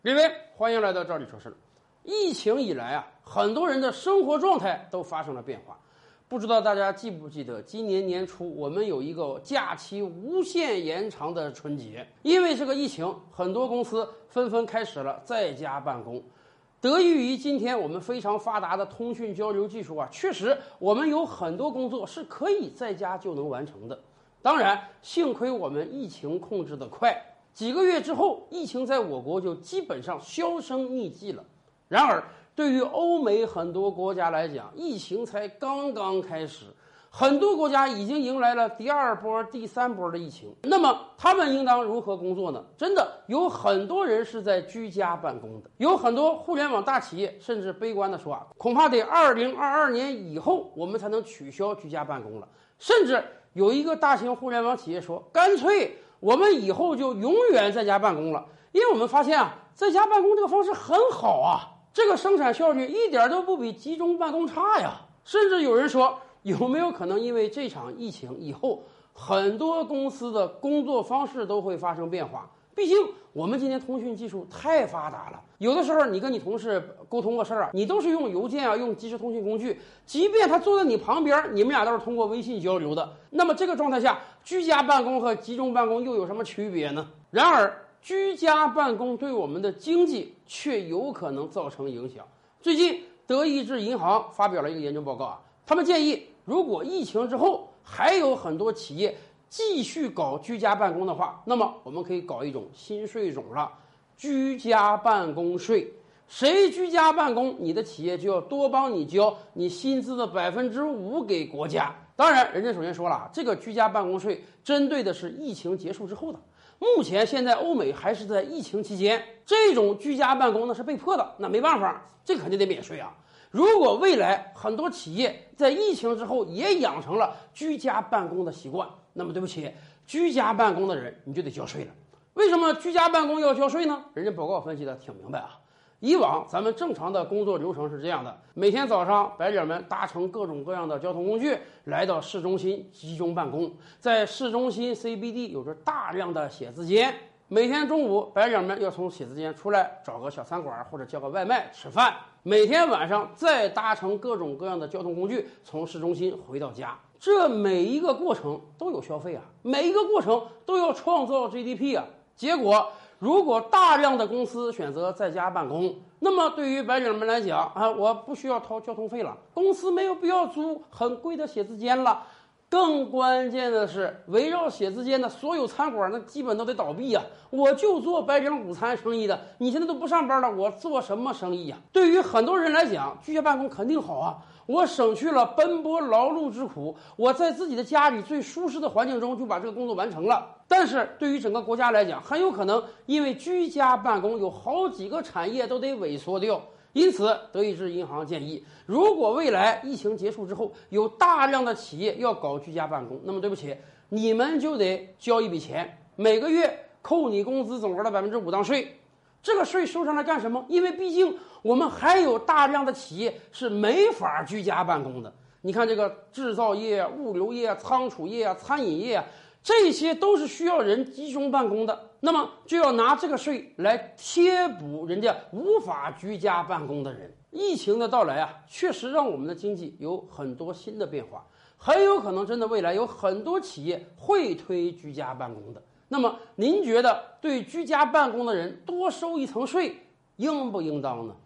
各位，欢迎来到这里说事儿。疫情以来啊，很多人的生活状态都发生了变化。不知道大家记不记得，今年年初我们有一个假期无限延长的春节，因为这个疫情，很多公司纷纷开始了在家办公。得益于今天我们非常发达的通讯交流技术啊，确实我们有很多工作是可以在家就能完成的。当然，幸亏我们疫情控制得快。几个月之后，疫情在我国就基本上销声匿迹了。然而，对于欧美很多国家来讲，疫情才刚刚开始，很多国家已经迎来了第二波、第三波的疫情。那么，他们应当如何工作呢？真的有很多人是在居家办公的，有很多互联网大企业甚至悲观地说啊，恐怕得二零二二年以后，我们才能取消居家办公了。甚至有一个大型互联网企业说，干脆。我们以后就永远在家办公了，因为我们发现啊，在家办公这个方式很好啊，这个生产效率一点都不比集中办公差呀。甚至有人说，有没有可能因为这场疫情以后，很多公司的工作方式都会发生变化？毕竟我们今天通讯技术太发达了，有的时候你跟你同事沟通个事儿啊，你都是用邮件啊，用即时通讯工具，即便他坐在你旁边，你们俩都是通过微信交流的。那么这个状态下，居家办公和集中办公又有什么区别呢？然而，居家办公对我们的经济却有可能造成影响。最近，德意志银行发表了一个研究报告啊，他们建议，如果疫情之后还有很多企业。继续搞居家办公的话，那么我们可以搞一种新税种了，居家办公税。谁居家办公，你的企业就要多帮你交你薪资的百分之五给国家。当然，人家首先说了，这个居家办公税针对的是疫情结束之后的。目前现在欧美还是在疫情期间，这种居家办公呢是被迫的，那没办法，这肯定得免税啊。如果未来很多企业在疫情之后也养成了居家办公的习惯，那么对不起，居家办公的人你就得交税了。为什么居家办公要交税呢？人家报告分析的挺明白啊。以往咱们正常的工作流程是这样的：每天早上白领们搭乘各种各样的交通工具来到市中心集中办公，在市中心 CBD 有着大量的写字间。每天中午白领们要从写字间出来找个小餐馆或者叫个外卖吃饭，每天晚上再搭乘各种各样的交通工具从市中心回到家。这每一个过程都有消费啊，每一个过程都要创造 GDP 啊。结果，如果大量的公司选择在家办公，那么对于白领们来讲啊，我不需要掏交通费了，公司没有必要租很贵的写字间了。更关键的是，围绕写字间的所有餐馆，那基本都得倒闭呀！我就做白领午餐生意的，你现在都不上班了，我做什么生意呀？对于很多人来讲，居家办公肯定好啊！我省去了奔波劳碌之苦，我在自己的家里最舒适的环境中就把这个工作完成了。但是对于整个国家来讲，很有可能因为居家办公，有好几个产业都得萎缩掉。因此，德意志银行建议，如果未来疫情结束之后，有大量的企业要搞居家办公，那么对不起，你们就得交一笔钱，每个月扣你工资总额的百分之五当税。这个税收上来干什么？因为毕竟我们还有大量的企业是没法居家办公的。你看，这个制造业、物流业、仓储业、餐饮业。这些都是需要人集中办公的，那么就要拿这个税来贴补人家无法居家办公的人。疫情的到来啊，确实让我们的经济有很多新的变化，很有可能真的未来有很多企业会推居家办公的。那么您觉得对居家办公的人多收一层税，应不应当呢？